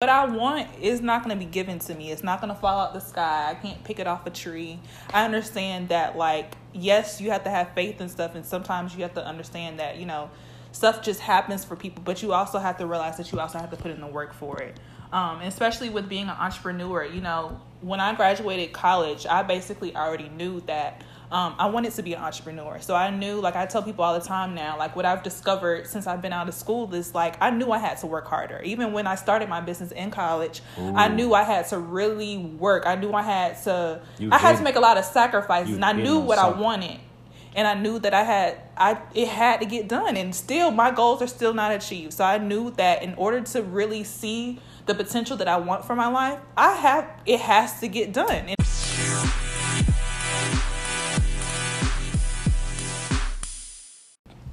what I want is not going to be given to me. It's not going to fall out the sky. I can't pick it off a tree. I understand that, like, yes, you have to have faith and stuff, and sometimes you have to understand that, you know, stuff just happens for people, but you also have to realize that you also have to put in the work for it. Um, especially with being an entrepreneur, you know, when I graduated college, I basically already knew that um, I wanted to be an entrepreneur. So I knew, like I tell people all the time now, like what I've discovered since I've been out of school is like I knew I had to work harder. Even when I started my business in college, Ooh. I knew I had to really work. I knew I had to. You I had to make a lot of sacrifices, and I knew what something. I wanted. And I knew that I had I it had to get done, and still my goals are still not achieved. So I knew that in order to really see the potential that I want for my life, I have it has to get done.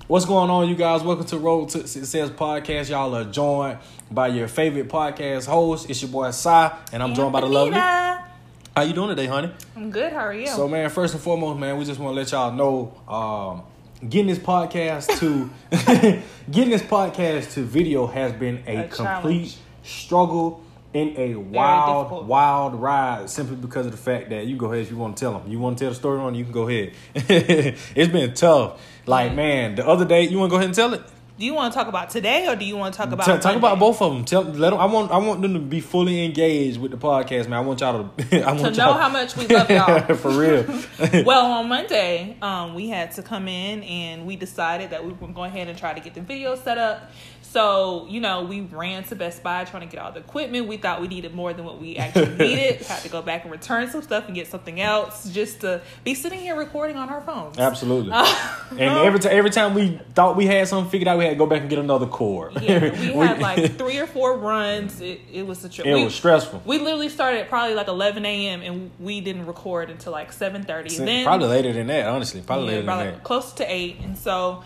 What's going on, you guys? Welcome to Road to Success Podcast. Y'all are joined by your favorite podcast host. It's your boy Sai, and I'm joined by the lovely. How you doing today, honey? I'm good. How are you? So, man, first and foremost, man, we just want to let y'all know, um, getting this podcast to getting this podcast to video has been a, a complete challenge. struggle in a wild, wild ride simply because of the fact that you go ahead if you want to tell them. You want to tell the story on, you can go ahead. it's been tough. Like, man, the other day, you want to go ahead and tell it? Do you want to talk about today, or do you want to talk about T- talk about both of them? Tell let them. I want I want them to be fully engaged with the podcast, man. I want y'all to. I want to know how much we love y'all for real. well, on Monday, um, we had to come in and we decided that we were going ahead and try to get the video set up so, you know, we ran to Best Buy trying to get all the equipment. We thought we needed more than what we actually needed. Had to go back and return some stuff and get something else just to be sitting here recording on our phones. Absolutely. Uh, and every, t- every time we thought we had something figured out, we had to go back and get another cord. Yeah, we had like three or four runs. It, it was a It we, was stressful. We literally started at probably like 11 a.m. and we didn't record until like 7.30. And then, probably later than that, honestly. Probably yeah, later probably than that. Close to 8. And so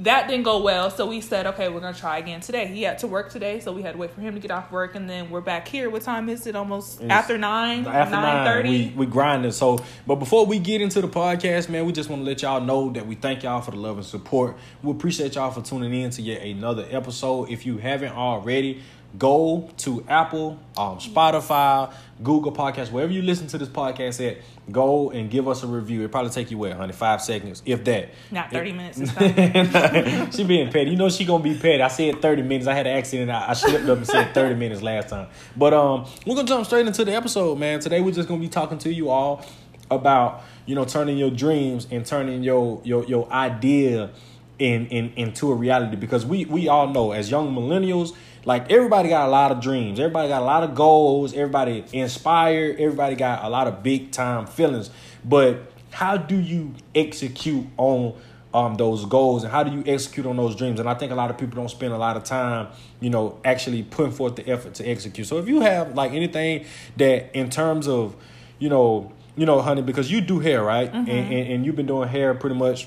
that didn't go well. So we said, okay, we're gonna try again today. He had to work today, so we had to wait for him to get off work, and then we're back here. What time is it? Almost it's after nine. After nine thirty. We we grinding. So, but before we get into the podcast, man, we just want to let y'all know that we thank y'all for the love and support. We appreciate y'all for tuning in to yet another episode. If you haven't already, go to Apple, um, Spotify, Google Podcasts, wherever you listen to this podcast at, go and give us a review. It probably take you what, honey, five seconds, if that. Not thirty it, minutes. she being petty. You know she gonna be petty. I said thirty minutes. I had an accident. I, I slipped up and said thirty minutes last time. But um, we're gonna jump straight into the episode, man. Today we're just gonna be talking to you all about you know turning your dreams and turning your your your idea in in into a reality because we we all know as young millennials like everybody got a lot of dreams. Everybody got a lot of goals. Everybody inspired. Everybody got a lot of big time feelings. But how do you execute on um, those goals and how do you execute on those dreams? And I think a lot of people don't spend a lot of time, you know, actually putting forth the effort to execute. So if you have like anything that in terms of, you know, you know, honey, because you do hair, right? Mm-hmm. And, and, and you've been doing hair pretty much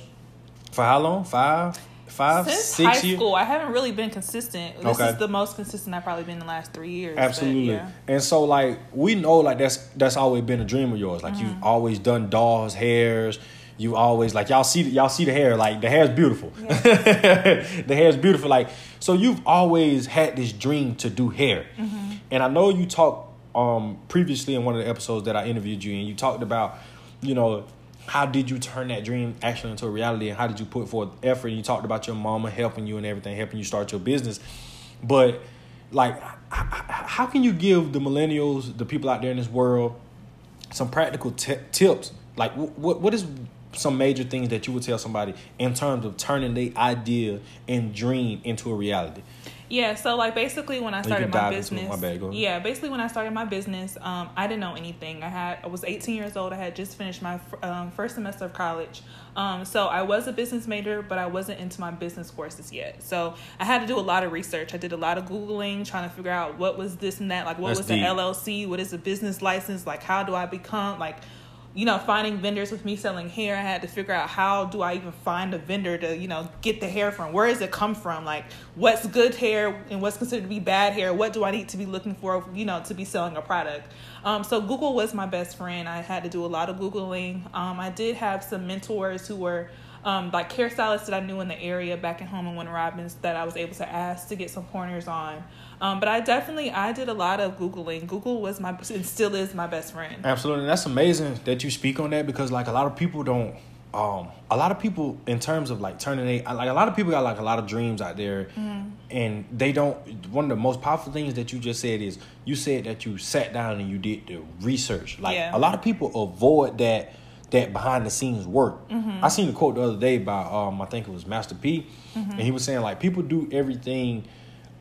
for how long? Five? Five, Since six high years? school. I haven't really been consistent. This okay. is the most consistent I've probably been in the last three years. Absolutely. Yeah. And so like we know like that's that's always been a dream of yours. Like mm-hmm. you've always done dolls' hairs. You always like y'all see y'all see the hair like the hair's beautiful. Yes. the hair's beautiful. Like so you've always had this dream to do hair. Mm-hmm. And I know you talked um previously in one of the episodes that I interviewed you and you talked about you know how did you turn that dream actually into a reality and how did you put forth effort? And you talked about your mama helping you and everything, helping you start your business. But like how can you give the millennials, the people out there in this world, some practical t- tips? Like what what is some major things that you would tell somebody in terms of turning the idea and dream into a reality? Yeah, so like basically when I started my business, my bad, yeah, basically when I started my business, um, I didn't know anything. I had I was 18 years old. I had just finished my um, first semester of college, um, so I was a business major, but I wasn't into my business courses yet. So I had to do a lot of research. I did a lot of googling, trying to figure out what was this and that, like what That's was deep. the LLC, what is a business license, like how do I become like you know, finding vendors with me selling hair, I had to figure out how do I even find a vendor to, you know, get the hair from? Where does it come from? Like, what's good hair and what's considered to be bad hair? What do I need to be looking for, you know, to be selling a product? Um, so Google was my best friend. I had to do a lot of Googling. Um, I did have some mentors who were um, like hairstylists that I knew in the area back at home in Warner Robins that I was able to ask to get some pointers on. Um, but I definitely I did a lot of googling. Google was my it still is my best friend. Absolutely, and that's amazing that you speak on that because like a lot of people don't. Um, a lot of people in terms of like turning a like a lot of people got like a lot of dreams out there, Mm-hmm. and they don't. One of the most powerful things that you just said is you said that you sat down and you did the research. Like Yeah. a lot of people avoid that that behind the scenes work. Mm-hmm. I seen a quote the other day by um I think it was Master P, Mm-hmm. and he was saying like people do everything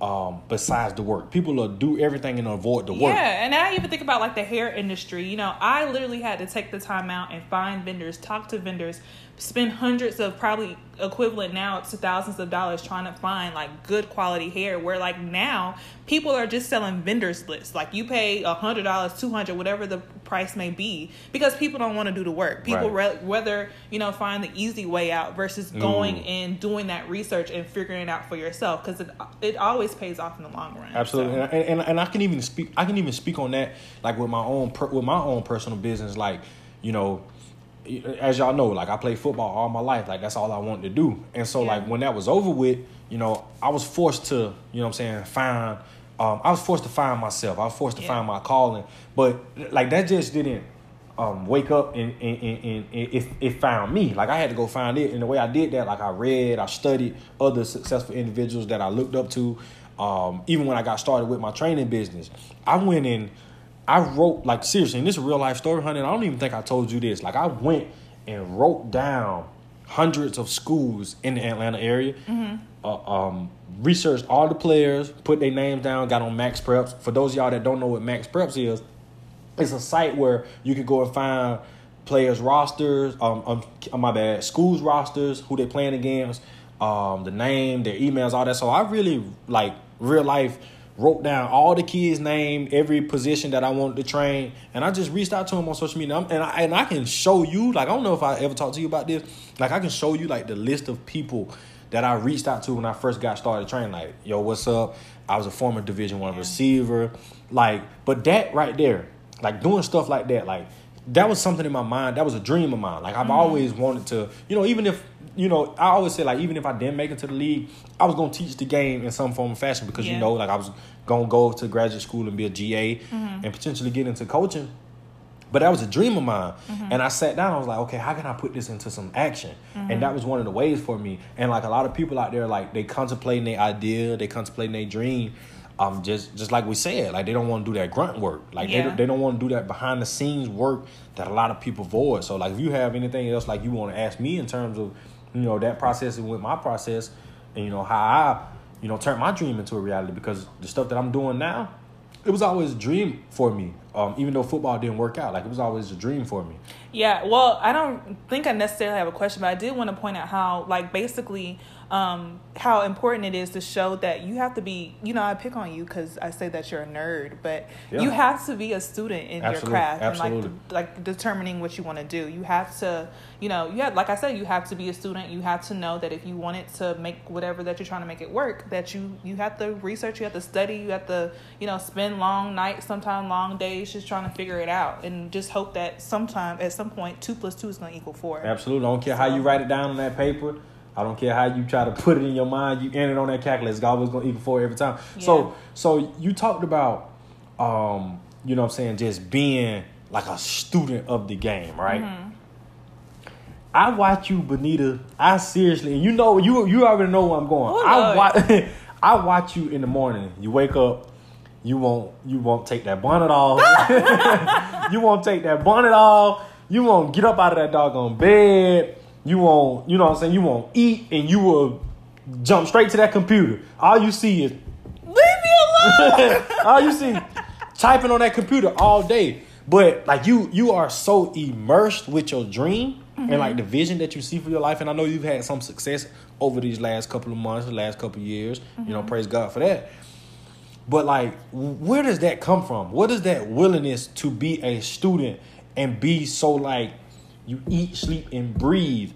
um besides the work. People will do everything and avoid the work. Yeah, and I even think about like the hair industry. You know, I literally had to take the time out and find vendors, talk to vendors, spend hundreds of probably equivalent now to thousands of dollars trying to find like good quality hair. Where like now people are just selling vendors lists. Like you pay a hundred dollars, two hundred, whatever the price may be, because people don't want to do the work. People Right. re- whether you know find the easy way out versus going Mm. and doing that research and figuring it out for yourself because it it always pays off in the long run. Absolutely, So- and, and and I can even speak. I can even speak on that, like with my own per, with my own personal business. Like, you know, as y'all know, like I played football all my life. Like that's all I wanted to do. And so, Yeah. like when that was over with, you know, I was forced to, you know, what I'm saying, find. Um, I was forced to find myself. I was forced to Yeah. find my calling. But like that just didn't um, wake up and, and, and, and it, it found me. Like I had to go find it. And the way I did that, like I read, I studied other successful individuals that I looked up to. Um, even when I got started with my training business, I went in, I wrote like seriously, and this is a real life story, honey. And I don't even think I told you this. Like I went and wrote down hundreds of schools in the Atlanta area. Uh, um, researched all the players, put their names down, got on Max Preps. For those of y'all that don't know what Max Preps is, it's a site where you can go and find players rosters um, um uh, my bad schools rosters who they playing against um the name their emails all that so i really like real life wrote down all the kids name every position that i wanted to train and i just reached out to them on social media. And I, and I can show you like i don't know if i ever talked to you about this like i can show you like the list of people that i reached out to when i first got started training. Like yo what's up? I was a former division one Yeah. receiver. Like but that right there like doing stuff like that like that was something in my mind that was a dream of mine like i've mm-hmm. always wanted to you know even if you know i always say like even if i didn't make it to the league i was going to teach the game in some form of fashion because you know like i was going to go to graduate school and be a ga mm-hmm. and potentially get into coaching but that was a dream of mine. Mm-hmm. And I sat down, I was like, okay, how can I put this into some action? And that was one of the ways for me. And like a lot of people out there, like they contemplating their idea, they contemplating their dream. Um, just just like we said, like they don't want to do that grunt work. Like they, Yeah. don't- they don't want to do that behind the scenes work that a lot of people avoid. So like if you have anything else like you want to ask me in terms of, you know, that process and with my process and you know how I, you know, turn my dream into a reality because the stuff that I'm doing now, it was always a dream for me. Um, even though football didn't work out, like it was always a dream for me. Yeah, well, I don't think I necessarily have a question, but I did want to point out how, like, basically, um, how important it is to show that you have to be. You know, I pick on you because I say that you're a nerd, but Yeah. you have to be a student in your craft absolutely. and like, like determining what you want to do. You have to, you know, you have, like I said, you have to be a student. You have to know that if you wanted to make whatever that you're trying to make it work, that you you have to research, you have to study, you have to, you know, spend long nights, sometimes long days, just trying to figure it out, and just hope that sometime at some point two plus two is going to equal four. Absolutely. I don't care how you write it down on that paper. I don't care how you try to put it in your mind. You enter it on that calculator. It's always going to equal four every time. Yeah. So, so you talked about, um, you know, what I'm saying, just being like a student of the game, right? Mm-hmm. I watch you, Benita. I seriously, and you know, you you already know where I'm going. Oh, I watch, I watch you in the morning. You wake up, you won't, you won't take that bonnet off. you won't take that bonnet off. You won't get up out of that doggone bed. You won't, you know what I'm saying? You won't eat, and you will jump straight to that computer. All you see is Leave me alone. all you see typing on that computer all day. But like you, you are so immersed with your dream and like the vision that you see for your life. And I know you've had some success over these last couple of months, the last couple of years. You know, mm-hmm. praise God for that. But like, where does that come from? What is that willingness to be a student and be so like you eat, sleep, and breathe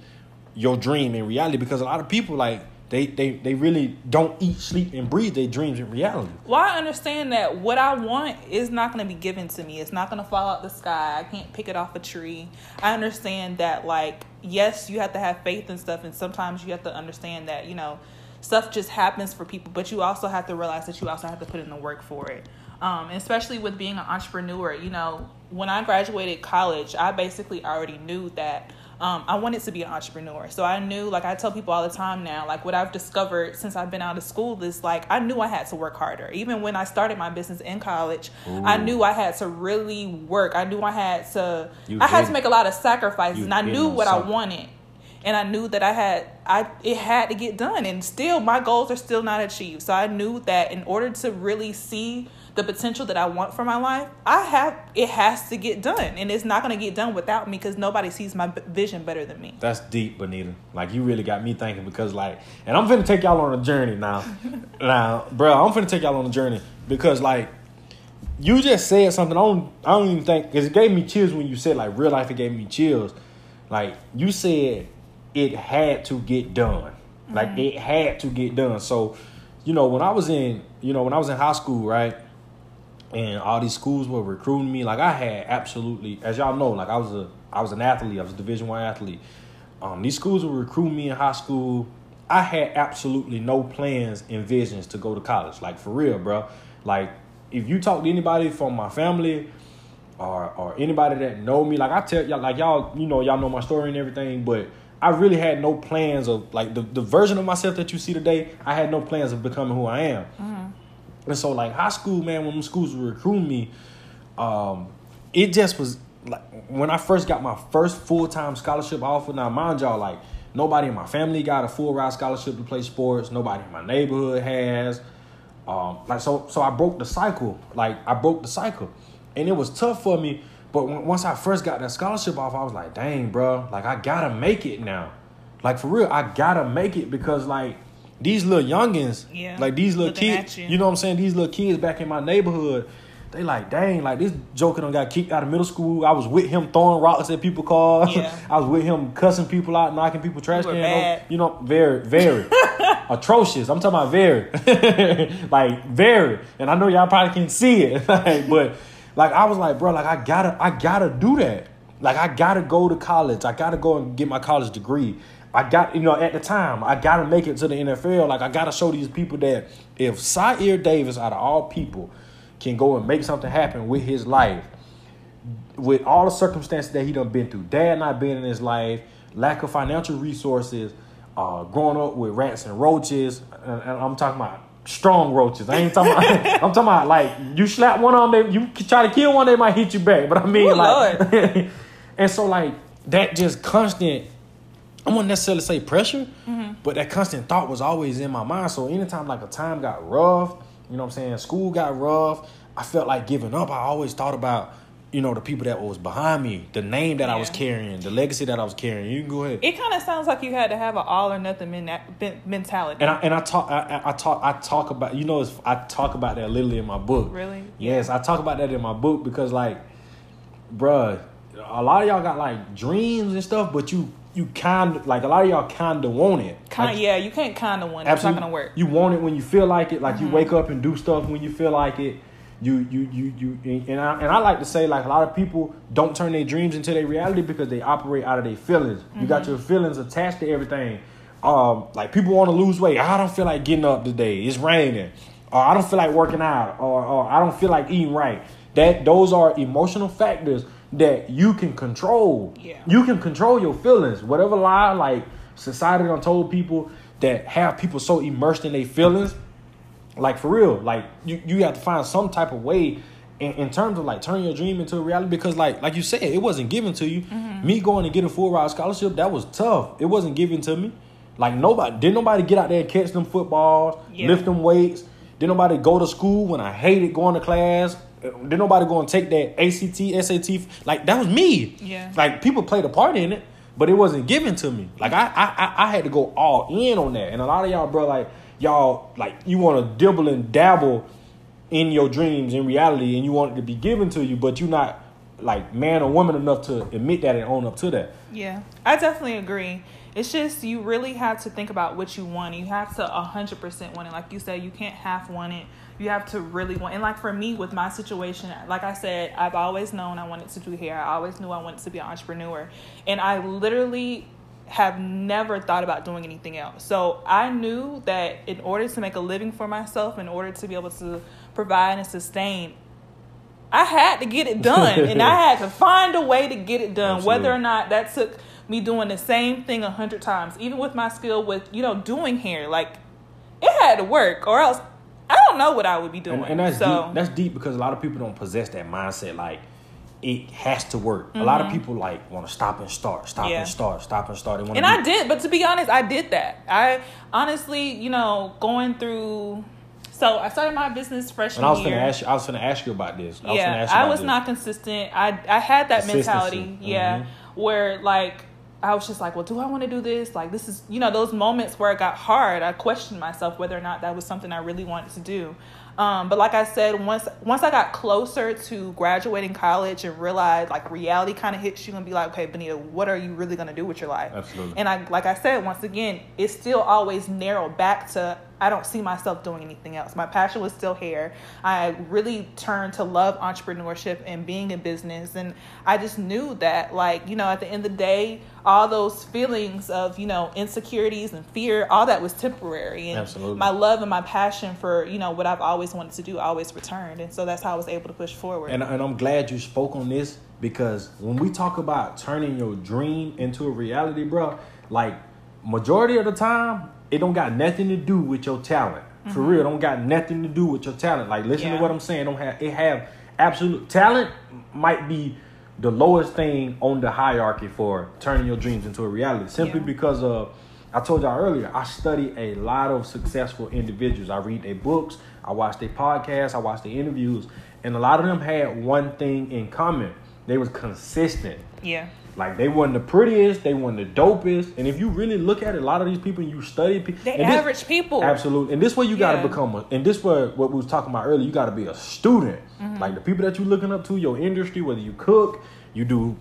your dream in reality? Because a lot of people like they they they really don't eat, sleep, and breathe their dreams in reality. Well, I understand that what I want is not going to be given to me. It's not going to fall out the sky. I can't pick it off a tree. I understand that, like, yes, you have to have faith and stuff, and sometimes you have to understand that, you know, stuff just happens for people, but you also have to realize that you also have to put in the work for it. Um, especially with being an entrepreneur, you know, when I graduated college, I basically already knew that um, I wanted to be an entrepreneur. So I knew, like I tell people all the time now, like what I've discovered since I've been out of school is like I knew I had to work harder. Even when I started my business in college, Ooh. I knew I had to really work. I knew I had to. You I had to make a lot of sacrifices, and I knew what something. I wanted and I knew that I had I it had to get done and still my goals are still not achieved. So I knew that in order to really see the potential that I want for my life, I have it has to get done, and it's not going to get done without me because nobody sees my vision better than me. That's deep, Benita. Like you really got me thinking because like, and I'm finna take y'all on a journey now. now, bro, I'm finna take y'all on a journey because like. You just said something. I don't. I don't even think because it gave me chills when you said like real life. It gave me chills. Like you said, it had to get done. Like mm-hmm. it had to get done. So, you know, when I was in, you know, when I was in high school, right? and all these schools were recruiting me. Like I had absolutely, as y'all know, like I was a I was an athlete. I was a Division One athlete. Um, these schools were recruiting me in high school. I had absolutely no plans and visions to go to college. Like for real, bro. Like if you talk to anybody from my family or or anybody that know me, like I tell y'all, like y'all, you know, y'all know my story and everything, but I really had no plans of like the, the version of myself that you see today. I had no plans of becoming who I am. Mm-hmm. And so like high school, man, when schools were recruiting me, um, it just was like when I first got my first full time scholarship offer. Now, mind y'all, like nobody in my family got a full ride scholarship to play sports. Nobody in my neighborhood has. Um, like so, so I broke the cycle. Like I broke the cycle, and it was tough for me. But once I first got that scholarship off, I was like, dang, bro, like I gotta make it now. Like for real, I gotta make it because like these little youngins, yeah, like these little kids, you. you. know what I'm saying? These little kids back in my neighborhood, they like, dang, like this joker done got kicked out of middle school. I was with him throwing rocks at people cars. Yeah. I was with him cussing people out, knocking people trash cans. You know, very, very atrocious. I'm talking about very, like very. And I know y'all probably can see it, like, but like I was like, bro, like I gotta, I gotta do that. Like I gotta go to college. I gotta go and get my college degree. I got, you know, at the time, I got to make it to the NFL. Like, I got to show these people that if Saire Davis, out of all people, can go and make something happen with his life, with all the circumstances that he done been through, dad not being in his life, lack of financial resources, uh, growing up with rats and roaches, and, and I'm talking about strong roaches. I ain't talking about, I'm talking about like you slap one on them, you try to kill one, they might hit you back. But I mean, Ooh, like, and so like that just constant I wouldn't necessarily say pressure, mm-hmm. but that constant thought was always in my mind. So anytime like a time got rough, you know what I'm saying, school got rough, I felt like giving up. I always thought about, you know, the people that was behind me, the name that yeah. I was carrying, the legacy that I was carrying. You can go ahead. It kind of sounds like you had to have an all or nothing mentality. And I and I talk I, I talk I talk about you know I talk about that literally in my book. Really? Yes, I talk about that in my book because like, bruh, a lot of y'all got like dreams and stuff, but you you kind of like a lot of y'all kind of want it. Kind like, yeah, you can't kind of want it. It's not gonna work. You want it when you feel like it. Like mm-hmm. you wake up and do stuff when you feel like it. You you you you and I and I like to say like a lot of people don't turn their dreams into their reality because they operate out of their feelings. Mm-hmm. You got mm-hmm. your feelings attached to everything. Um, like people want to lose weight. I don't feel like getting up today. It's raining. Or I don't feel like working out. Or, or I don't feel like eating right. That those are emotional factors that you can control. Yeah. You can control your feelings. Whatever lie like society done told people that have people so immersed in their feelings, like for real, like you, you have to find some type of way in, in terms of like turning your dream into a reality because like like you said, it wasn't given to you. Mm-hmm. Me going to get a full ride scholarship, that was tough. It wasn't given to me. Like nobody didn't nobody get out there and catch them footballs, yeah. lift them weights. Didn't nobody go to school when I hated going to class did nobody go and take that ACT, SAT? Like that was me. Yeah. Like people played a part in it, but it wasn't given to me. Like I, I, I had to go all in on that. And a lot of y'all, bro, like y'all, like you want to dibble and dabble in your dreams in reality, and you want it to be given to you, but you're not like man or woman enough to admit that and own up to that. Yeah, I definitely agree. It's just you really have to think about what you want. You have to hundred percent want it. Like you said, you can't half want it. You have to really want. It. And like for me, with my situation, like I said, I've always known I wanted to do hair. I always knew I wanted to be an entrepreneur, and I literally have never thought about doing anything else. So I knew that in order to make a living for myself, in order to be able to provide and sustain, I had to get it done. and I had to find a way to get it done, Absolutely. whether or not that took me doing the same thing a hundred times, even with my skill with, you know, doing hair. Like it had to work or else I don't know what I would be doing. And, and that's so, deep. That's deep because a lot of people don't possess that mindset. Like it has to work. Mm-hmm. A lot of mm-hmm. people like want to stop and start, stop yeah. and start, stop and start. and I did, but to be honest, I did that. I honestly, you know, going through. So I started my business freshman and I was year. Gonna ask you, I was going to ask you about this. I yeah, was I was not consistent. I I had that mentality. Yeah, mm-hmm. where like I was just like, well, do I want to do this? Like, this is, you know, those moments where it got hard. I questioned myself whether or not that was something I really wanted to do. Um, but like I said, once once I got closer to graduating college and realized like reality kind of hits you and be like, okay, Benita, what are you really gonna do with your life? Absolutely. And I like I said once again, it's still always narrowed back to I don't see myself doing anything else. My passion was still hair. I really turned to love entrepreneurship and being in business. And I just knew that, like, you know, at the end of the day, all those feelings of, you know, insecurities and fear, all that was temporary. And Absolutely. my love and my passion for, you know, what I've always wanted to do always returned. And so that's how I was able to push forward. And, and I'm glad you spoke on this because when we talk about turning your dream into a reality, bro, like, majority of the time, it don't got nothing to do with your talent. Mm-hmm. For real, don't got nothing to do with your talent. Like listen yeah. to what I'm saying. Don't have it have absolute talent might be the lowest thing on the hierarchy for turning your dreams into a reality. Simply yeah. because of I told y'all earlier, I study a lot of successful individuals. I read their books, I watch their podcasts, I watch their interviews, and a lot of them had one thing in common. They was consistent. Yeah. Like they wasn't the prettiest, they weren't the dopest, and if you really look at it, a lot of these people you study, people. they average this, people. Absolutely, and this way you got to yeah. become a, and this way what we was talking about earlier, you got to be a student. Mm-hmm. Like the people that you're looking up to, your industry, whether you cook, you do,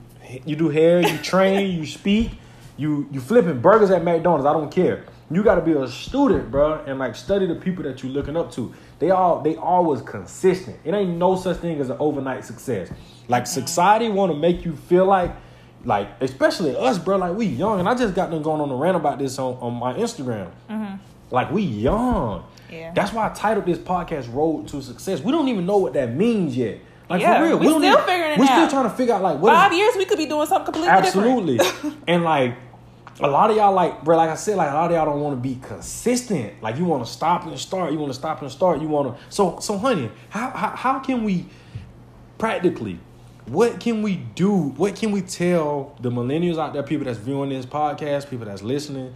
you do hair, you train, you speak, you you flipping burgers at McDonald's. I don't care. You got to be a student, bro, and like study the people that you're looking up to. They all they always consistent. It ain't no such thing as an overnight success. Like mm-hmm. society want to make you feel like like especially us, bro. Like we young, and I just got them going on a rant about this on, on my Instagram. Mm-hmm. Like we young. Yeah. That's why I titled this podcast "Road to Success." We don't even know what that means yet. Like yeah, for real, we, we still even, figuring it we're out. We're still trying to figure out like what five is, years we could be doing something completely different. absolutely. and like a lot of y'all, like bro, like I said, like a lot of y'all don't want to be consistent. Like you want to stop and start. You want to stop and start. You want to. So so, honey, how how, how can we practically what can we do? What can we tell the millennials out there, people that's viewing this podcast, people that's listening?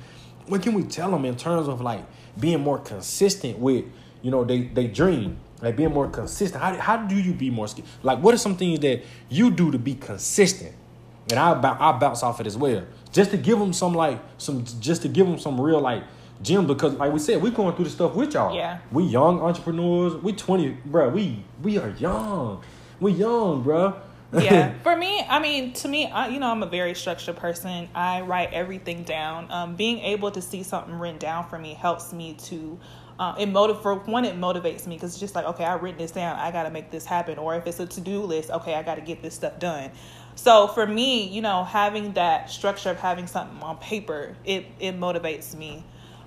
What can we tell them in terms of like being more consistent with, you know, they they dream, like being more consistent? How how do you be more like? What are some things that you do to be consistent? And I I bounce off it as well, just to give them some like some, just to give them some real like gym because like we said, we going through the stuff with y'all. Yeah. We young entrepreneurs. We twenty, bro. We we are young. We young, bro yeah. For me i mean to me I, you know i'm a very structured person. I write everything down. Um, being able to see something written down for me helps me to uh, it motiv- for one it motivates me because it's just like okay i've written this down. I gotta make this happen. Or if it's a to-do list okay i gotta get this stuff done. So for me you know having that structure of having something on paper it it motivates me.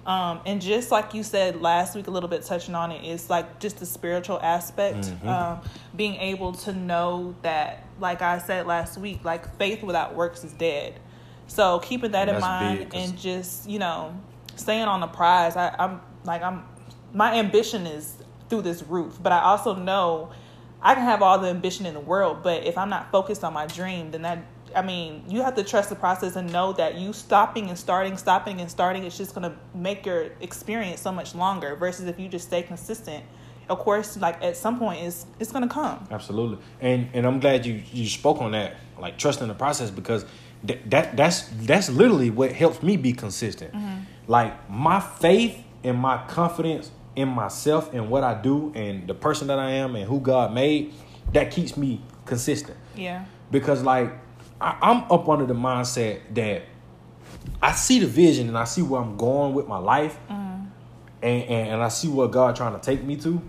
Um, and just like you said last week, a little bit touching on it, it is like just the spiritual aspect, mm-hmm. um, being able to know that, like I said last week, like faith without works is dead. So keeping that in mind and just you know staying on the prize. I, I'm like I'm my ambition is through this roof, but I also know I can have all the ambition in the world, but if I'm not focused on my dream, then that I mean, you have to trust the process and know that you stopping and starting, stopping and starting, it's just gonna make your experience so much longer. Versus if you just stay consistent, of course, like at some point, it's it's gonna come. Absolutely, and and I'm glad you you spoke on that, like trusting the process, because that that that's that's literally what helps me be consistent. Mm-hmm. Like my faith and my confidence in myself and what I do and the person that I am and who God made, that keeps me consistent. Yeah because like I, I'm up under the mindset that I see the vision and I see where I'm going with my life, Mm-hmm. and, and and I see what God trying to take me to,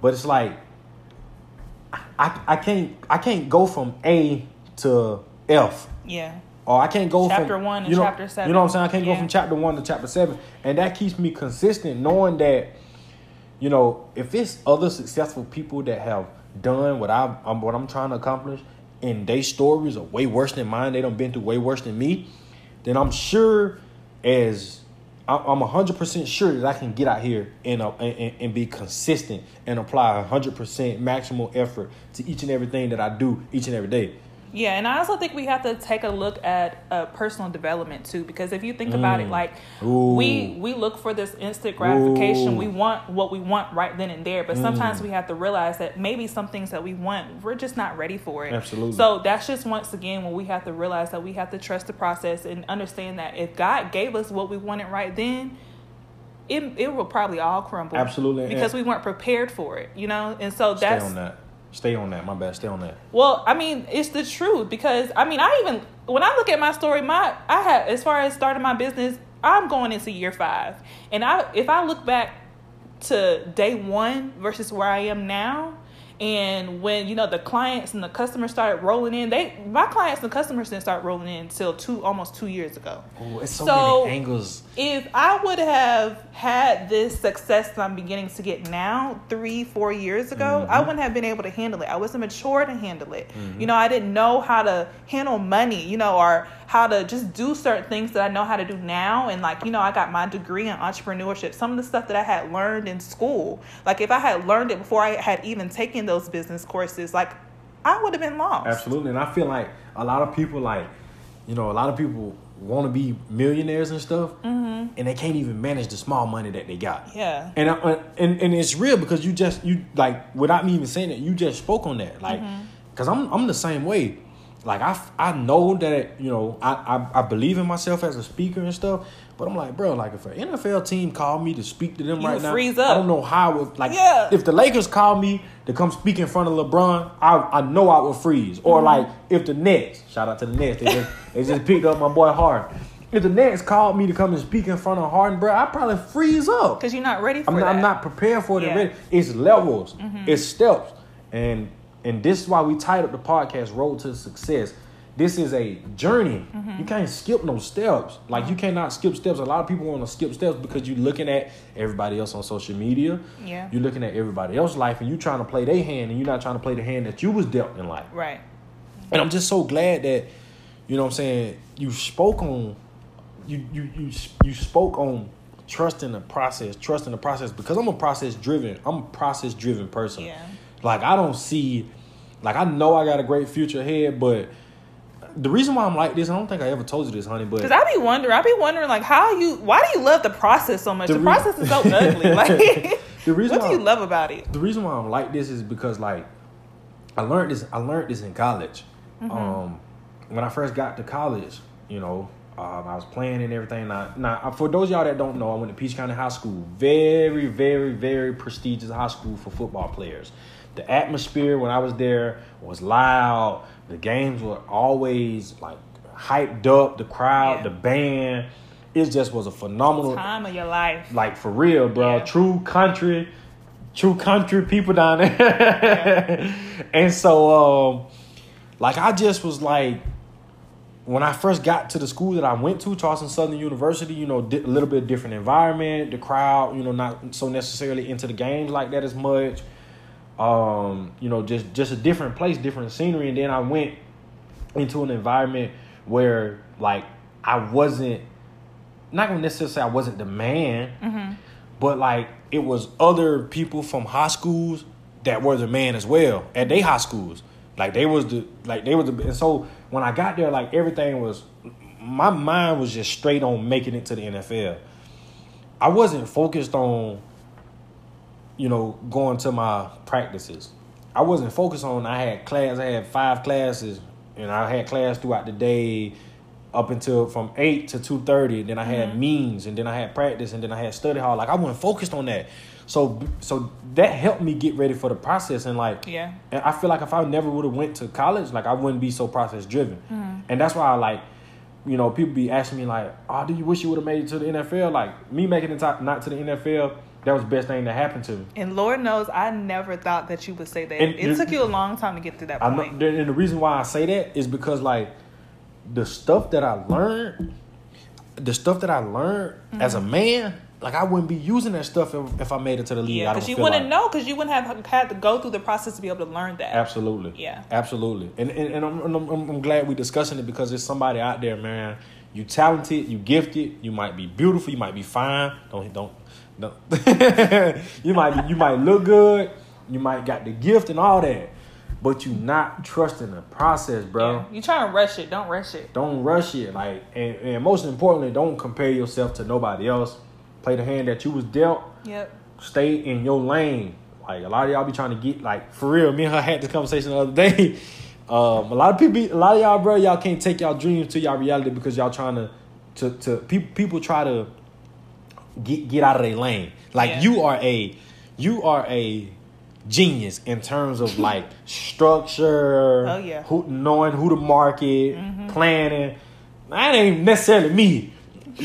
but it's like I I can't I can't go from A to F Yeah. or I can't go Chapter from chapter one and you know, chapter seven. You know what I'm saying? I can't go from chapter one to chapter seven, and that keeps me consistent, knowing that you know if it's other successful people that have done what I, I'm what I'm trying to accomplish, and their stories are way worse than mine. They don't been through way worse than me. Then I'm sure as I'm hundred percent sure that I can get out here and, uh, and and be consistent and apply hundred percent maximal effort to each and everything that I do each and every day. Yeah, and I also think we have to take a look at uh, personal development too, because if you think about it, like Mm. Ooh. we we look for this instant gratification, Ooh. we want what we want right then and there, but Mm. sometimes we have to realize that maybe some things that we want, we're just not ready for it. Absolutely. So that's just once again when we have to realize that we have to trust the process and understand that if God gave us what we wanted right then. It, it will probably all crumble Absolutely. because we weren't prepared for it, you know, and so that's that. Stay on that. My bad. Stay on that. well, I mean, it's the truth because I mean, I even when I look at my story, my I had as far as starting my business, I'm going into year five, and I if I look back to day one versus where I am now, and when you know the clients and the customers started rolling in, they my clients and customers didn't start rolling in until two almost two years ago. Oh, it's so, So- many angles. If I would have had this success that I'm beginning to get now, three, four years ago, I mm-hmm. wouldn't have been able to handle it. I wasn't mature to handle it. Mm-hmm. You know, I didn't know how to handle money, you know, or how to just do certain things that I know how to do now. And like, you know, I got my degree in entrepreneurship. Some of the stuff that I had learned in school, like if I had learned it before I had even taken those business courses, like I would have been lost. Absolutely, and I feel like a lot of people, like you know, a lot of people want to be millionaires and stuff, mm-hmm. and they can't even manage the small money that they got. Yeah. And, I, and and it's real because you just you like without me even saying it, you just spoke on that, like, mm-hmm. because I'm I'm the same way. Like I, I know that you know I, I I believe in myself as a speaker and stuff, but I'm like, bro, like if an NFL team called me to speak to them You right now, I don't know how. I would, like, Yeah. if the Lakers called me to come speak in front of LeBron, I I know I would freeze. Or Mm-hmm. like if the Nets, shout out to the Nets, they just they just picked up my boy Harden. If the Nets called me to come and speak in front of Harden, bro, I'd probably freeze up. Because you're not ready for I'm not, that. I'm not prepared for it Yeah. It's levels, Mm-hmm. it's steps, and and this is why we titled the podcast "Road to Success." This is a journey. Mm-hmm. You can't skip no steps. Like you cannot skip steps. A lot of people want to skip steps because you're looking at everybody else on social media. Yeah. You're looking at everybody else's life, and you're trying to play their hand, and you're not trying to play the hand that you was dealt in life. Right. And I'm just so glad that, you know what I'm saying, you spoke on you you you you spoke on trusting the process, trusting the process because I'm a process driven. I'm a process driven person. Yeah. Like I don't see like I know I got a great future ahead, but the reason why I'm like this, I don't think I ever told you this, honey, but Because I be wondering, I be wondering, like, how you, why do you love the process so much? The The, re- process is so ugly. Like, The reason what do you love about it? the reason why I'm like this is because like I learned this I learned this in college. Um, when I first got to college, you know, um, I was playing and everything. Now, now, for those of y'all that don't know, I went to Peach County High School. Very, very, very prestigious high school for football players. The atmosphere when I was there was loud. The games were always like hyped up. The crowd, Yeah. the band. It just was a phenomenal Time of your life. like for real, bro. Yeah. True country, true country people down there. and so, um, like, I just was like, when I first got to the school that I went to, Charleston Southern University, you know, di- a little bit different environment. The crowd, you know, not so necessarily into the games like that as much. Um, you know, just just a different place, different scenery. And then I went into an environment where, like, I wasn't not gonna necessarily say I wasn't the man, but like it was other people from high schools that were the man as well at their high schools. Like they was the like they was the and so when I got there, like everything was my mind was just straight on making it to the NFL. I wasn't focused on, you know, going to my practices. I wasn't focused on. I had class. I had five classes, and I had class throughout the day, up until from eight to two thirty. Then I had means, and then I had practice, and then I had study hall. Like I wasn't focused on that. So so that helped me get ready for the process and like Yeah. and I feel like if I never would have went to college, like I wouldn't be so process driven. Mm-hmm. And that's why I like, you know, people be asking me like, "Oh, do you wish you would have made it to the NFL?" Like me making it to, not to the NFL, that was the best thing that happened to me. And Lord knows, I never thought that you would say that. And it you- took you a long time to get to that know, point. and the reason why I say that is because like the stuff that I learned, the stuff that I learned mm-hmm. as a man, like I wouldn't be using that stuff if, if I made it to the league. yeah, because you wouldn't like. know, because you wouldn't have had to go through the process to be able to learn that. Absolutely. Yeah. Absolutely. And and, and I'm, I'm, I'm I'm glad we're discussing it because there's somebody out there, man. You talented, you gifted, you might be beautiful, you might be fine. Don't don't don't. you might you might look good, you might got the gift and all that, but you not trusting the process, bro. Yeah. You trying to rush it? Don't rush it. Don't rush it. Like and, and most importantly, don't compare yourself to nobody else. Play the hand that you was dealt Yep. stay in your lane. Like a lot of y'all be trying to get like for real. Me and her had this conversation the other day. Um, a lot of people, a lot of y'all, bro, y'all can't take y'all dreams to y'all reality because y'all trying to, to, to people, people try to get get out of their lane. Like Yeah. you are a, you are a genius in terms of like structure. Oh, yeah. who knowing who to market, mm-hmm. planning. That ain't necessarily me.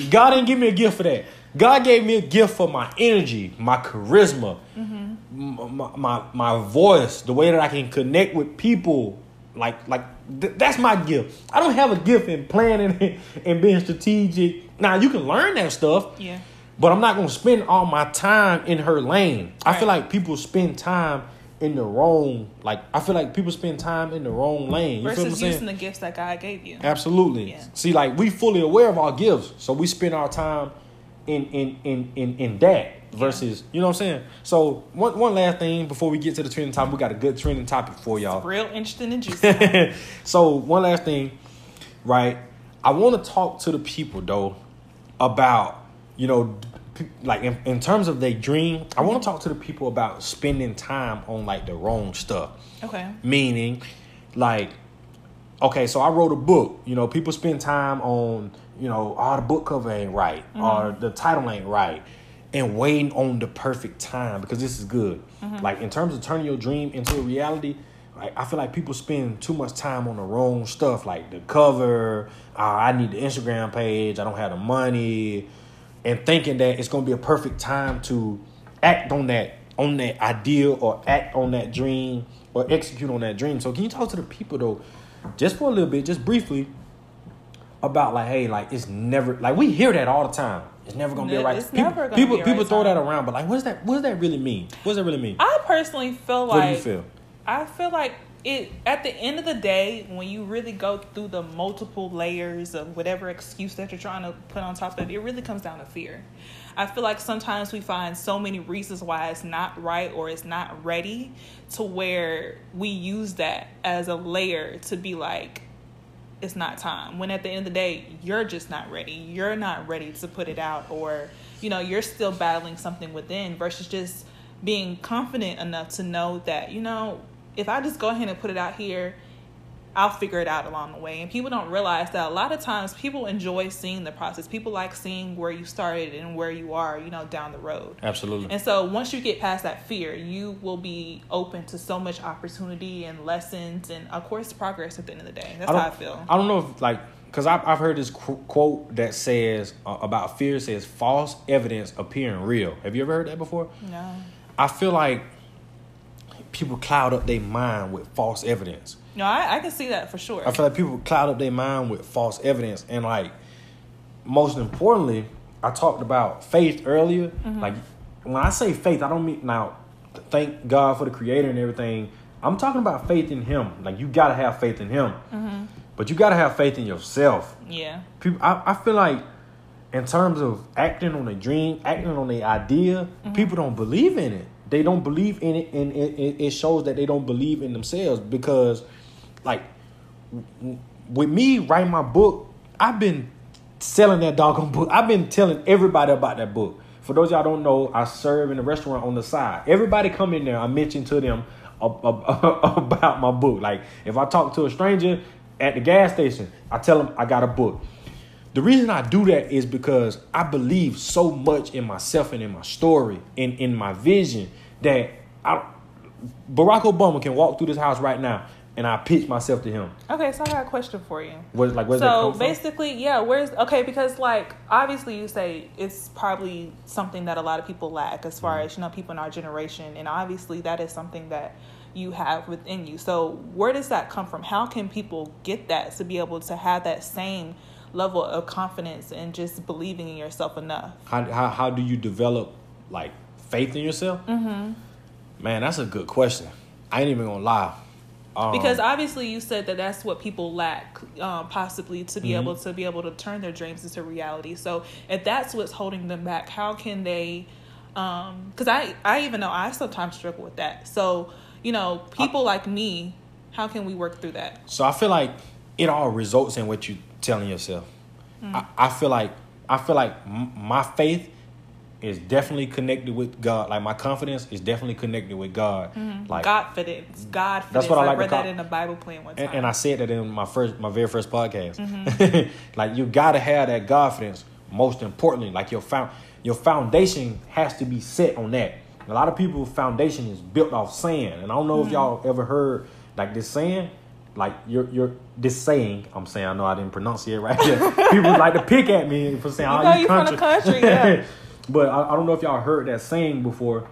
God didn't give me a gift for that. God gave me a gift for my energy, my charisma, mm-hmm. m- my, my my voice, the way that I can connect with people. Like like th- that's my gift. I don't have a gift in planning and being strategic. Now you can learn that stuff, Yeah. But I'm not gonna spend all my time in her lane. I feel like people spend time in the wrong. Like I feel like people spend time in the wrong lane. You feel what I'm Versus saying? using the gifts that God gave you. Absolutely. Yeah. See, like we fully aware of our gifts, so we spend our time in in in in, in that versus you know what I'm saying. So one one last thing before we get to the trending topic, we got a good trending topic for y'all. Real interesting and juicy. so one last thing, right? I want to talk to the people though about you know like in, in terms of their dream. I want to talk to the people about spending time on like the wrong stuff. okay. Meaning, like, okay, so I wrote a book. You know, people spend time on, you know, oh, the book cover ain't right, or the title ain't right, and waiting on the perfect time because this is good. Like, in terms of turning your dream into a reality, like, I feel like people spend too much time on the wrong stuff, like the cover. Uh, I need the Instagram page. I don't have the money, and thinking that it's gonna be a perfect time to act on that on that ideal or act on that dream or execute on that dream. So can you talk to the people though, just for a little bit, just briefly, about like, hey, like it's never like we hear that all the time. It's never gonna be a right. it's people never gonna people, be a people right throw that around, but like, what does that what does that really mean? What does that really mean? I personally feel like what do you feel? I feel like it at the end of the day, when you really go through the multiple layers of whatever excuse that you're trying to put on top of it, it really comes down to fear. I feel like sometimes we find so many reasons why it's not right or it's not ready to where we use that as a layer to be like, it's not time. When at the end of the day, you're just not ready. You're not ready to put it out, or you know, you're still battling something within versus just being confident enough to know that, you know, if I just go ahead and put it out here, I'll figure it out along the way. And people don't realize that a lot of times people enjoy seeing the process. People like seeing where you started and where you are, you know, down the road. Absolutely. And so once you get past that fear, you will be open to so much opportunity and lessons and of course progress at the end of the day. That's I how I feel. I don't know if like because I've I've heard this qu- quote that says uh, about fear says false evidence appearing real. Have you ever heard that before? No. I feel like people cloud up their mind with false evidence. No, I, I can see that for sure. I feel like people cloud up their mind with false evidence, and like most importantly, I talked about faith earlier. Mm-hmm. Like when I say faith, I don't mean now. Thank God for the Creator and everything. I'm talking about faith in Him. Like you gotta have faith in Him, Mm-hmm. but you gotta have faith in yourself. yeah. People, I, I feel like in terms of acting on a dream, acting on the idea, Mm-hmm. people don't believe in it. They don't believe in it, and it, it, shows that they don't believe in themselves because, like, with me writing my book, I've been selling that doggone book. I've been telling everybody about that book. For those y'all don't know, I serve in a restaurant on the side. Everybody come in there, I mention to them ab- ab- about my book. Like if I talk to a stranger at the gas station, I tell them I got a book. the reason I do that is because I believe so much in myself and in my story and in my vision that I, Barack Obama can walk through this house right now and I pitch myself to him. Okay, so I got a question for you. What like where's So come from? basically, yeah, where's okay? Because like obviously, you say it's probably something that a lot of people lack as far Mm-hmm. as you know people in our generation, and obviously that is something that you have within you. So where does that come from? How can people get that to be able to have that same level of confidence and just believing in yourself enough? How, how how do you develop like faith in yourself? Mm-hmm. Man, that's a good question. I ain't even gonna lie. Um, Because obviously, you said that that's what people lack, um, possibly to be Mm-hmm. able to be able to turn their dreams into reality. So, if that's what's holding them back, how can they? Because I, I even know I sometimes struggle with that. So, you know, people like me, how can we work through that? So I feel like it all results in what you telling yourself. Hmm. I, I feel like I feel like m- my faith is definitely connected with God. Like my confidence is definitely connected with God. Like Godfidence, Godfidence. That's what I like to read that in the Bible plan one time. and, and I said that in my first, my very first podcast. Mm-hmm. like you gotta have that confidence. Most importantly, like your found, your foundation has to be set on that. A lot of people's foundation is built off sand, and I don't know Mm-hmm. if y'all ever heard like this saying. Like you're, you're this saying. I'm saying I know I didn't pronounce it right. People like to pick at me for saying, You "Oh, know you you from the country, yeah. but I, I don't know if y'all heard that saying before.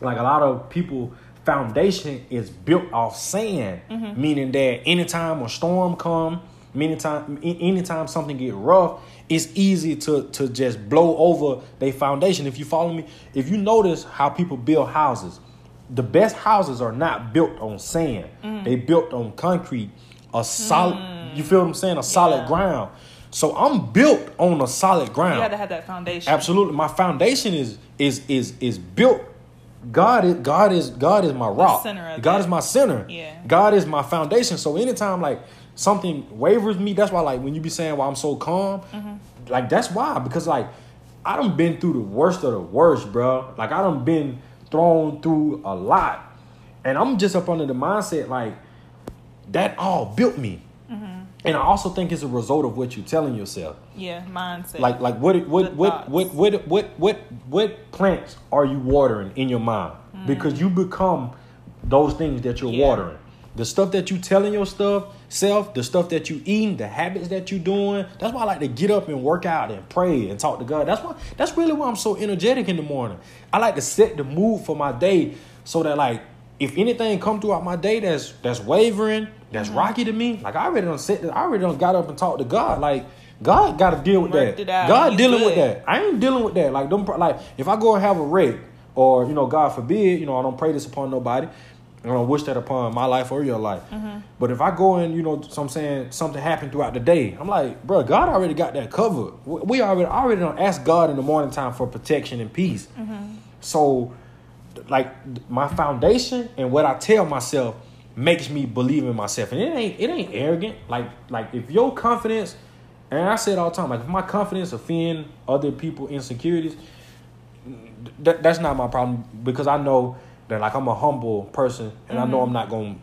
Like a lot of people foundation is built off sand. Mm-hmm. meaning that anytime a storm come anytime a- anytime something get rough it's easy to to just blow over their foundation. If you follow me if you notice how people build houses the best houses are not built on sand. Mm. they built on concrete a solid you feel what i'm saying? A solid Yeah. ground so i'm built on a solid ground you had to have that foundation. Absolutely, my foundation is is is is built. God is God is God is my rock. center of God that. is my center. Yeah. God is my foundation. So anytime like something wavers me, that's why like when you be saying why I'm so calm, Mm-hmm. like that's why because like I done been through the worst of the worst, bro. Like I done been thrown through a lot, and I'm just up under the mindset like that all built me. And I also think it's a result of what you're telling yourself yeah, mindset. like like what what what, what what what what what plants are you watering in your mind because you become those things that you're Mm. Yeah. watering the stuff that you telling your stuff self the stuff that you eating the habits that you doing that's why i like to get up and work out and pray and talk to god that's why that's really why i'm so energetic in the morning i like to set the mood for my day so that like if anything come throughout my day that's that's wavering that's Mm-hmm. rocky to me like i already done set i already done got up and talked to god like god got to deal with that god dealing with that I ain't dealing with that. Like them, like if I go and have a wreck, or you know, God forbid, you know, I don't pray this upon nobody. I don't wish that upon my life or your life. Mm-hmm. But if I go and you know, so I'm saying something happened throughout the day, I'm like, bro, God already got that covered. We we already already don't ask God in the morning time for protection and peace. Mm-hmm. So, like my foundation and what I tell myself makes me believe in myself, and it ain't it ain't arrogant. Like like if your confidence, and I say it all the time, like if my confidence offend other people insecurities, th- that's not my problem because I know that like I'm a humble person, and I know Mm-hmm. I'm not gonna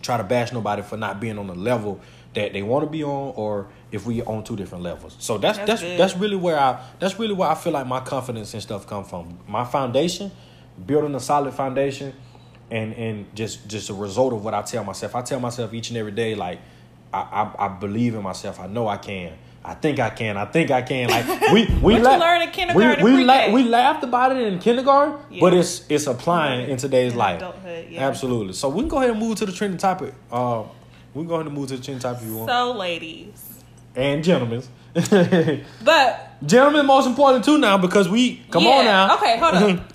try to bash nobody for not being on the level that they want to be on, or if we on two different levels. So that's That's that's that's really where I that's really where I feel like my confidence and stuff come from. My foundation, building a solid foundation, and and just just a result of what I tell myself. I tell myself each and every day like I I, I believe in myself. I know I can. I think I can. I think I can. Like we we la- learn in kindergarten, We we, la- we laughed about it in kindergarten, Yeah. but it's it's applying in today's In life. adulthood, yeah. Absolutely. So we can go ahead and move to the trending topic. Uh, we can go ahead and move to the trending topic if you want. so, ladies, and gentlemen. but gentlemen, most important too now because we come on now. Okay, hold on.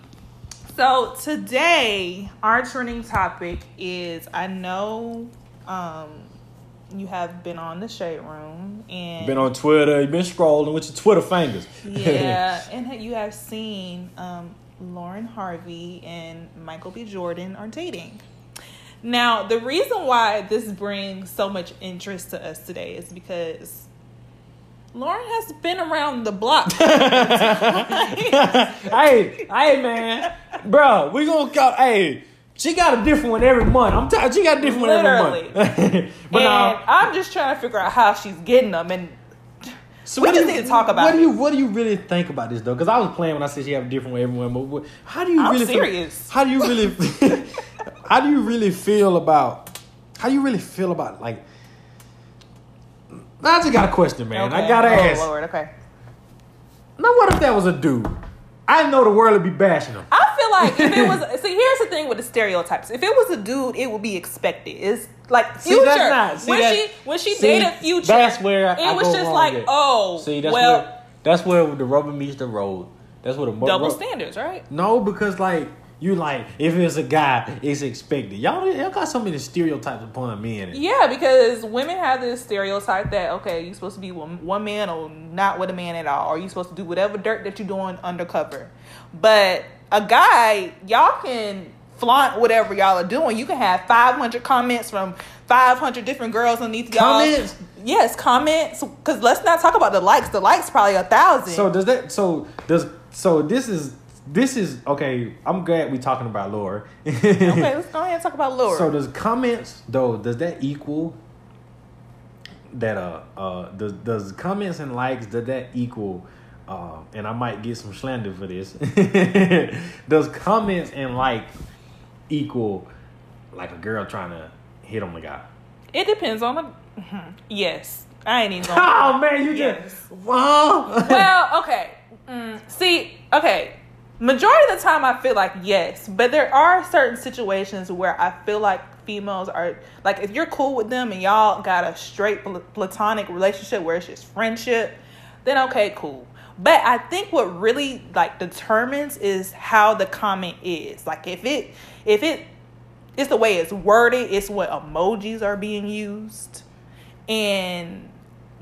so today our trending topic is I know um you have been on the shade room and been on Twitter, you've been scrolling with your Twitter fingers. yeah, and you have seen um, Lauren Harvey and Michael B. Jordan are dating. Now, the reason why this brings so much interest to us today is because Lauren has been around the block. hey, hey, man, bro, we gonna go. Hey, she got a different one every month. I'm tired. She got a different one every month. but and now, I'm just trying to figure out how she's getting them. And So we what do just you- need to talk about What do you What do you really think about this though? Because I was playing when I said she have a different way everyone. But what, how do you I'm really serious. Feel, how do you really? how do you really feel about? How do you really feel about like? I just got a question, man. I gotta oh, ask. Lord, okay. Now, what if that was a dude? I know the world would be bashing him. I feel like if it was see, here's the thing with the stereotypes. If it was a dude, it would be expected. It's like See, Future. that's not- see, when that- she when she see, dated Future, that's where it I was just like, oh, See, that's well, where that's where the rubber meets the road. That's where the double ru- standards, right? No, because like you like if it's a guy, it's expected. Y'all, y'all got so many stereotypes upon men. Yeah, because women have this stereotype that okay, you're supposed to be one, one man or not with a man at all, or you're supposed to do whatever dirt that you're doing undercover. But a guy, y'all can flaunt whatever y'all are doing. You can have 500 comments from 500 different girls underneath y'all. Comments? Yes, comments. Because let's not talk about the likes. The likes probably a thousand. So does that? So does so this is this is okay. I'm glad we talking about Lori. okay, let's go ahead and talk about Lori. So does comments though? Does that equal that? Uh, uh, does does comments and likes does that equal? Uh, and I might get some slander for this. does comments and like equal like a girl trying to hit on the guy? it depends on the. Yes, I ain't even. Oh man, you Yes. just wow. well, okay. Mm, see, okay. Majority of the time, I feel like yes, but there are certain situations where I feel like females are like if you're cool with them and y'all got a straight platonic relationship where it's just friendship, then okay, cool. But I think what really like determines is how the comment is. Like if it if it it's the way it's worded, it's what emojis are being used. And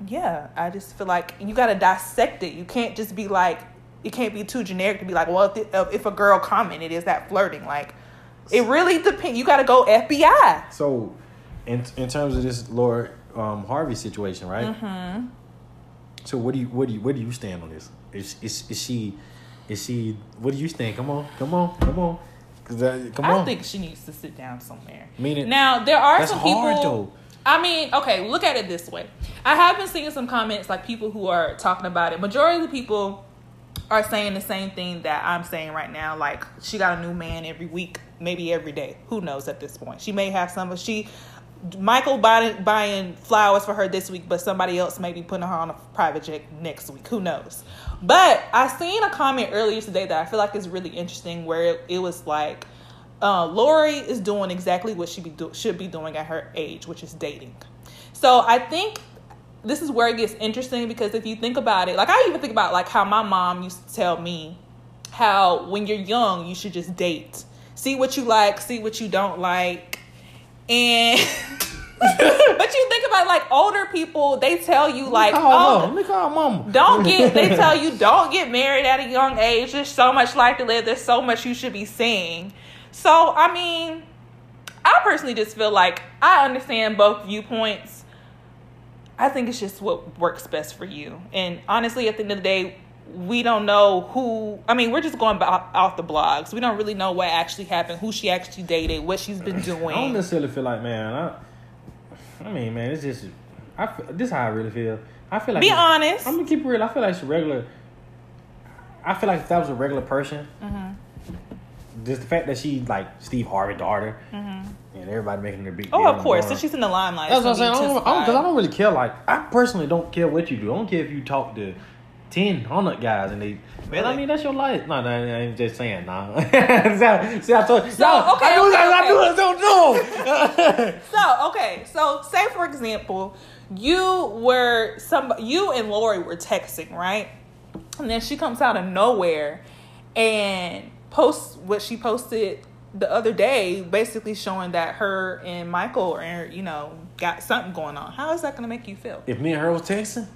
yeah, I just feel like you got to dissect it. You can't just be like, it can't be too generic to be like, well, if, if a girl commented, is that flirting? Like, it really depends. You got to go FBI. So, in in terms of this Lori um, Harvey situation, right? Mm-hmm. So what do you what do you where do you stand on this? Is is, is she is she what do you think? Come on, come on, come on. that- come I on. think she needs to sit down somewhere. Meaning- now there are some people. hard, though. I mean, okay, look at it this way. I have been seeing some comments like people who are talking about it. Majority of the people are saying the same thing that I'm saying right now. Like she got a new man every week, maybe every day. Who knows at this point? She may have some, she. Michael buying buying flowers for her this week, but somebody else may be putting her on a private jet next week. Who knows? But I seen a comment earlier today that I feel like is really interesting, where it, it was like, uh, Lori is doing exactly what she be do- should be doing at her age, which is dating. So I think this is where it gets interesting because if you think about it, like I even think about like how my mom used to tell me how when you're young you should just date, see what you like, see what you don't like, and. but you think about like older people, they tell you like, oh, mom. Let me call mama. don't get they tell you don't get married at a young age there's so much life to live there's so much you should be seeing so i mean i personally just feel like i understand both viewpoints i think it's just what works best for you and honestly at the end of the day we don't know who i mean we're just going by, off the blogs we don't really know what actually happened who she actually dated what she's been doing I don't necessarily feel like man. I, I mean, man, it's just I. feel- This is how I really feel. I feel like be honest I'm gonna keep it real. I feel like it's a regular. I feel like if that was a regular person, Mm-hmm. Just the fact that she like Steve Harvey daughter, and everybody making their big. Mm-hmm. oh of course since she's in the limelight That's what I'm saying. I don't, I I don't really care. Like, I personally don't care what you do. I don't care if you talk to ten hundred guys and they. Man, I mean that's your life. No, no, I'm just saying. Nah. see, I- I told So, y'all, okay, I do okay, I do okay. don't do. So okay, so say for example, you were some you and Lori were texting, right? And then she comes out of nowhere and posts what she posted the other day, basically showing that her and Michael are, you know, got something going on. How is that gonna make you feel? if me and her was texting,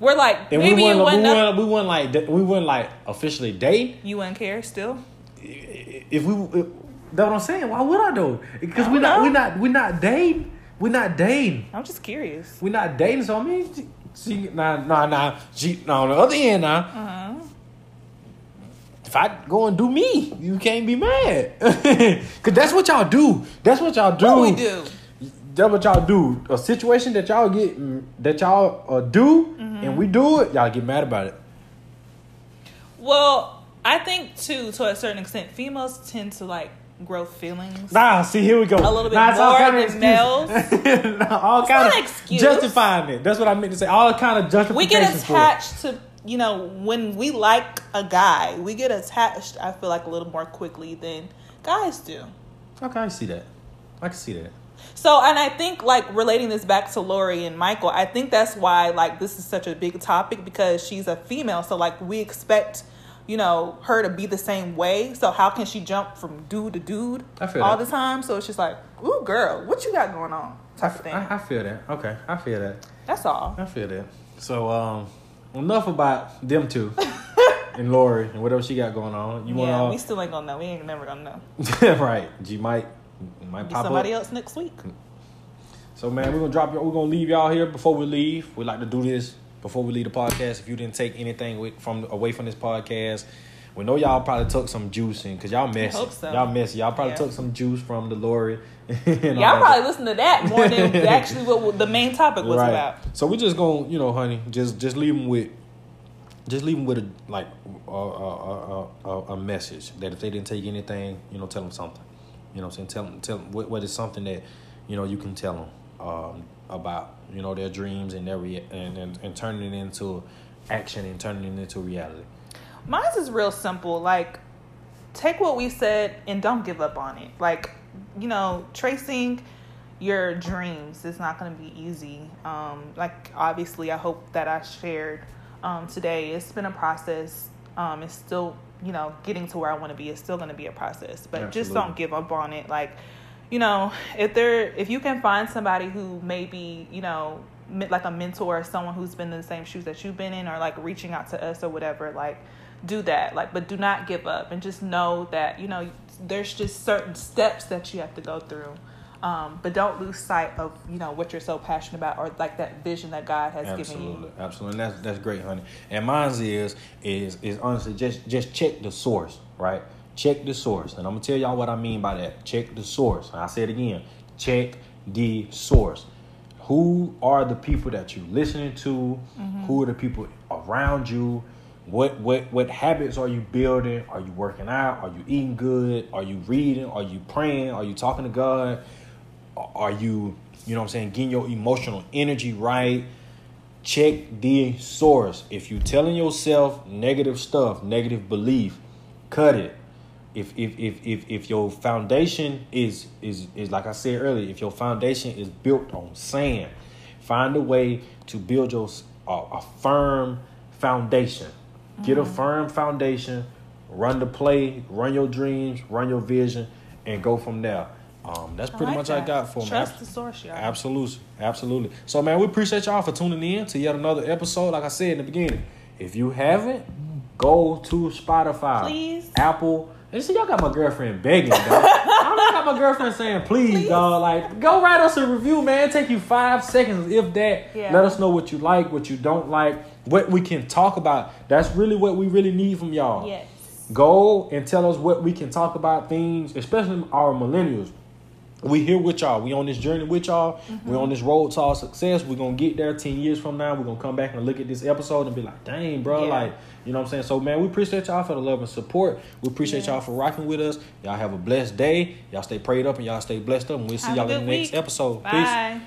We're like and maybe we wouldn't, we wouldn't, we wouldn't like, we wouldn't like officially date. you wouldn't care still. If we, if, that's what I'm saying. Why would I though? Because we're don't we're not, we're not dating. We're not dating. I'm just curious. We're not dating. So I mean, she, she nah, nah, nah. She, nah, on the other end, now. Uh-huh. If I go and do me, you can't be mad. Cause that's what y'all do. That's what y'all do. What we do? That's what y'all do. A situation that y'all get that y'all uh, do, and we do it. Y'all get mad about it. Well, I think too, to a certain extent, females tend to like grow feelings. Nah, see here we go. A little bit nah, more kind of than males. Nah, all It's kind of excuse. justifying it. That's what I meant to say. All kind of we get attached to you know when we like a guy, we get attached. I feel like a little more quickly than guys do. Okay, I see that. I can see that. So, and I think like relating this back to Lori and Michael, I think that's why like this is such a big topic because she's a female. So like we expect, you know, her to be the same way. So how can she jump from dude to dude all that. the time? So it's just like, ooh, girl, what you got going on? Type of thing. I, I feel that. Okay, I feel that. that's all. I feel that. So, um, enough about them two and Lori and whatever she got going on. You yeah, want we still ain't gonna know. We ain't never gonna know. right? G might might Be pop somebody up. else next week. So, man, we're gonna drop. y'all. We're gonna leave y'all here before we leave. We like to do this before we leave the podcast. If you didn't take anything from away from this podcast. We know y'all probably took some juice in because y'all messy. so. Y'all messy. Y'all probably Yeah. took some juice from the Lori. Y'all probably listen to that more than actually what the main topic was Right. about. So we just gonna, you know, honey, just just leave them with, just leave them with a like a a, a, a, a message that if they didn't take anything, you know, tell them something. You know, what I'm saying tell them tell them what, what is something that you know you can tell them um, about you know their dreams and their rea- and, and and turning it into action and turning it into reality. Mine is real simple. Like, take what we said and don't give up on it. Like, you know, tracing your dreams is not going to be easy. Um, like, obviously, I hope that I shared um, today. It's been a process. Um, it's still, you know, getting to where I want to be. It's still going to be a process, but just don't give up on it. Like, you know, if there, if you can find somebody who maybe, you know, like a mentor or someone who's been in the same shoes that you've been in, or like reaching out to us or whatever, like do that. Like, but do not give up, and just know that you know there's just certain steps that you have to go through. Um, but don't lose sight of you know what you're so passionate about, or like that vision that God has given you. absolutely. And that's that's great, honey. And mine's is is is honestly just just check the source, right? Check the source, and I'm gonna tell y'all what I mean by that. Check the source. And I say it again. Check the source. Who are the people that you're listening to? Who are the people around you? What what what habits are you building? Are you working out? Are you eating good? Are you reading? Are you praying? Are you talking to God? Are you, you know what I'm saying, getting your emotional energy right? Check the source. If you're telling yourself negative stuff, negative belief, cut it. If if if if, if your foundation is is is like I said earlier, if your foundation is built on sand, find a way to build your a, a firm foundation. Get a firm foundation, run the play, run your dreams, run your vision, and go from there. Um, that's pretty like much I got for me. Trust the source, y'all. Absolutely, absolutely. So, man, we appreciate y'all for tuning in to yet another episode. Like I said in the beginning, if you haven't, go to Spotify, Please. Apple. And see, y'all got my girlfriend begging, dog. I don't got my girlfriend saying, please, dog. Like, go write us a review, man. Take you five seconds, if that. Yeah. Let us know what you like, what you don't like, what we can talk about. That's really what we really need from y'all. Yes. Go and tell us what we can talk about things, especially our millennials. We here with y'all. We on this journey with y'all. We mm-hmm. on this road to our success. We're gonna get there ten years from now. We're gonna come back and look at this episode and be like, dang, bro, Yeah. like, you know what I'm saying? So man, we appreciate y'all for the love and support. We appreciate Yes. y'all for rocking with us. Y'all have a blessed day. Y'all stay prayed up and y'all stay blessed up. And we'll see Have y'all in the next week. episode. Peace. Bye.